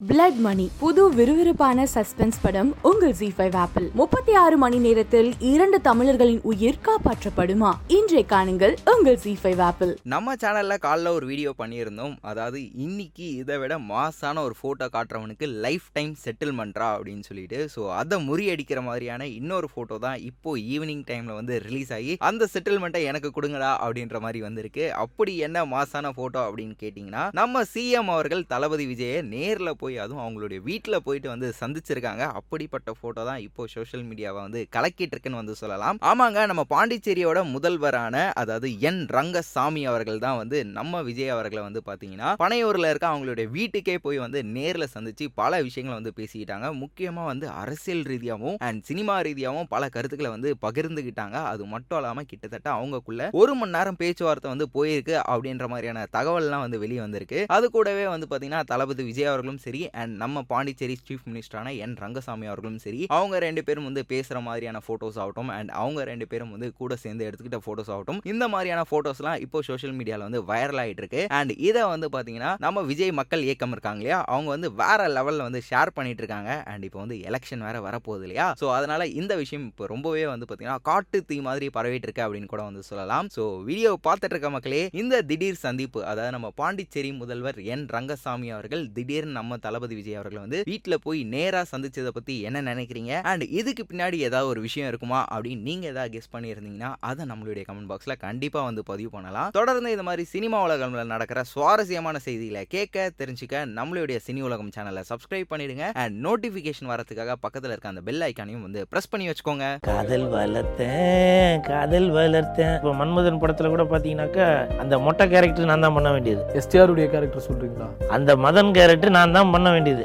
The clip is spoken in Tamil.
பிளட் மணி புது விறுவிறுப்பான சஸ்பென்ஸ் படம் உங்கள் ஜி ஃபைவ் ஆப்பிள் முப்பத்தி ஆறு மணி நேரத்தில் இரண்டு தமிழர்களின் உயிர் காப்பாற்றப்படுமா? இன்றைய காணுங்கள் உங்கள் ஜி ஃபைவ் ஆப்பிள் நம்ம சேனல்ல காலைல ஒரு வீடியோ பண்ணியிருந்தோம். அதாவது இன்னைக்கு இதை விட மாசான ஒரு ஃபோட்டோ காட்டுறவனுக்கு லைஃப் டைம் செட்டில்மெண்ட்ரா அப்படின்னு சொல்லிட்டு ஸோ அதை முறியடிக்கிற மாதிரியான இன்னொரு ஃபோட்டோ தான் இப்போ ஈவினிங் டைம்ல வந்து ரிலீஸ் ஆகி அந்த செட்டில்மெண்ட்டை எனக்கு கொடுங்கடா அப்படின்ற மாதிரி வந்திருக்கு. அப்படி என்ன மாசான ஃபோட்டோ அப்படின்னு கேட்டிங்கன்னா நம்ம சிஎம் அவர்கள் தளபதி விஜயை நேரில் போய் அதுவும் அவங்களுடைய வீட்டில் போயிட்டு வந்து சந்திச்சிருக்காங்க. அப்படிப்பட்ட ஃபோட்டோ தான் இப்போ சோஷியல் மீடியாவை வந்து கலக்கிட்டு இருக்குன்னு வந்து சொல்லலாம். ஆமாங்க நம்ம பாண்டிச்சேரியோட முதல்வரான அதாவது என் ரங்கசாமி அவர்கள் தான் வந்து நம்ம விஜய் அவர்களை வந்து பார்த்தீங்கன்னா பனையூரில் இருக்க அவங்களுடைய வீட்டுக்கே போய் வந்து நேரில் சந்திச்சு பல விஷயங்களை வந்து பேசிக்கிட்டாங்க. முக்கியமாக வந்து அரசியல் ரீதியாகவும் அண்ட் சினிமா ரீதியாகவும் பல கருத்துக்களை வந்து பகிர்ந்துக்கிட்டாங்க அது மட்டும் இல்லாமல் கிட்டத்தட்ட அவங்கக்குள்ள ஒரு மணி நேரம் பேச்சுவார்த்தை வந்து போயிருக்கு அப்படின்ற மாதிரியான தகவல்லாம் வந்து வெளியே வந்திருக்கு அது கூடவே வந்து பார்த்தீங்கன்னா தளபதி விஜய் அவர்களும் சரி அண்ட் நம்ம பாண்டிச்சேரி சீஃப் மினிஸ்டரான என் ரங்கசாமி அவர்களும் சரி அவங்க ரெண்டு பேரும் வந்து பேசுகிற மாதிரியான ஃபோட்டோஸ் ஆகட்டும் அண்ட் அவங்க ரெண்டு பேரும் வந்து கூட சேர்ந்து எடுத்துக்கிட்ட ஃபோட்டோஸ் ஆகட்டும் இந்த மாதிரியான ஃபோட்டோஸ்லாம் இப்போ சோஷியல் மீடியாவில் வந்து வைரல் ஆகிட்டு இருக்கு அண்ட் இதை வந்து பார்த்தீங்கன்னா நம்ம விஜய் மக்கள் இயக்கம் இருக்காங்க இல்லையா? அவங்க வந்து வேற லெவலில் வந்து ஷேர் பண்ணிட்டு இருக்காங்க. அண்ட் இப்போ வந்து எலெக்ஷன் வேற வரப்போகுது இல்லையா? ஸோ அதனால இந்த விஷயம் இப்போ ரொம்பவே வந்து பார்த்தீங்கன்னா காட்டு தீ மாதிரி பரவிட்டு இருக்கு அப்படின்னு கூட வந்து சொல்லலாம். ஸோ வீடியோ பார்த்துட்டு இருக்க மக்களே இந்த திடீர் சந்திப்பு அதாவது நம்ம பாண்டிச்சேரி முதல்வர் என் ரங்கசாமி அவர்கள் திடீர்னு நம்ம தளபதி விஜய் அவர்களை வந்து வீட்டில் போய் நேராக சந்திச்சதை பற்றி என்ன நினைக்கிறீங்க? அண்ட் இதுக்கு பின்னாடி ஏதாவது ஒரு விஷயம் இருக்குமா? அப்படின்னு நீங்கள் ஏதாவது கெஸ் பண்ணியிருந்தீங்கன்னா அதை நம்மளுடைய கமெண்ட் பாக்ஸில் கண்டிப்பாக வந்து பதிவு பண்ணலாம். தொடர்ந்து இந்த மாதிரி சினிமா உலகம்ல நடக்கிற சுவாரஸ்யமான செய்திகளை கேட்க தெரிஞ்சுக்க நம்மளுடைய சினி உலகம் சேனலை சப்ஸ்கிரைப் பண்ணிடுங்க. அண்ட் நோட்டிஃபிகேஷன் வரதுக்காக பக்கத்தில் இருக்க அந்த பெல் ஐக்கானையும் வந்து ப்ரெஸ் பண்ணி வச்சுக்கோங்க. காதல் வளர்த்தேன் காதல் வளர்த்தேன். இப்போ மன்மதன் படத்துல கூட பாத்தீங்கன்னாக்கா அந்த மொட்டை கேரக்டர் நான் தான் பண்ண வேண்டியது. எஸ்டிஆருடைய கேரக்டர் சொல்றீங்களா? அந்த மதன் கேரக்டர் நான் தான் பண்ண வேண்டியது.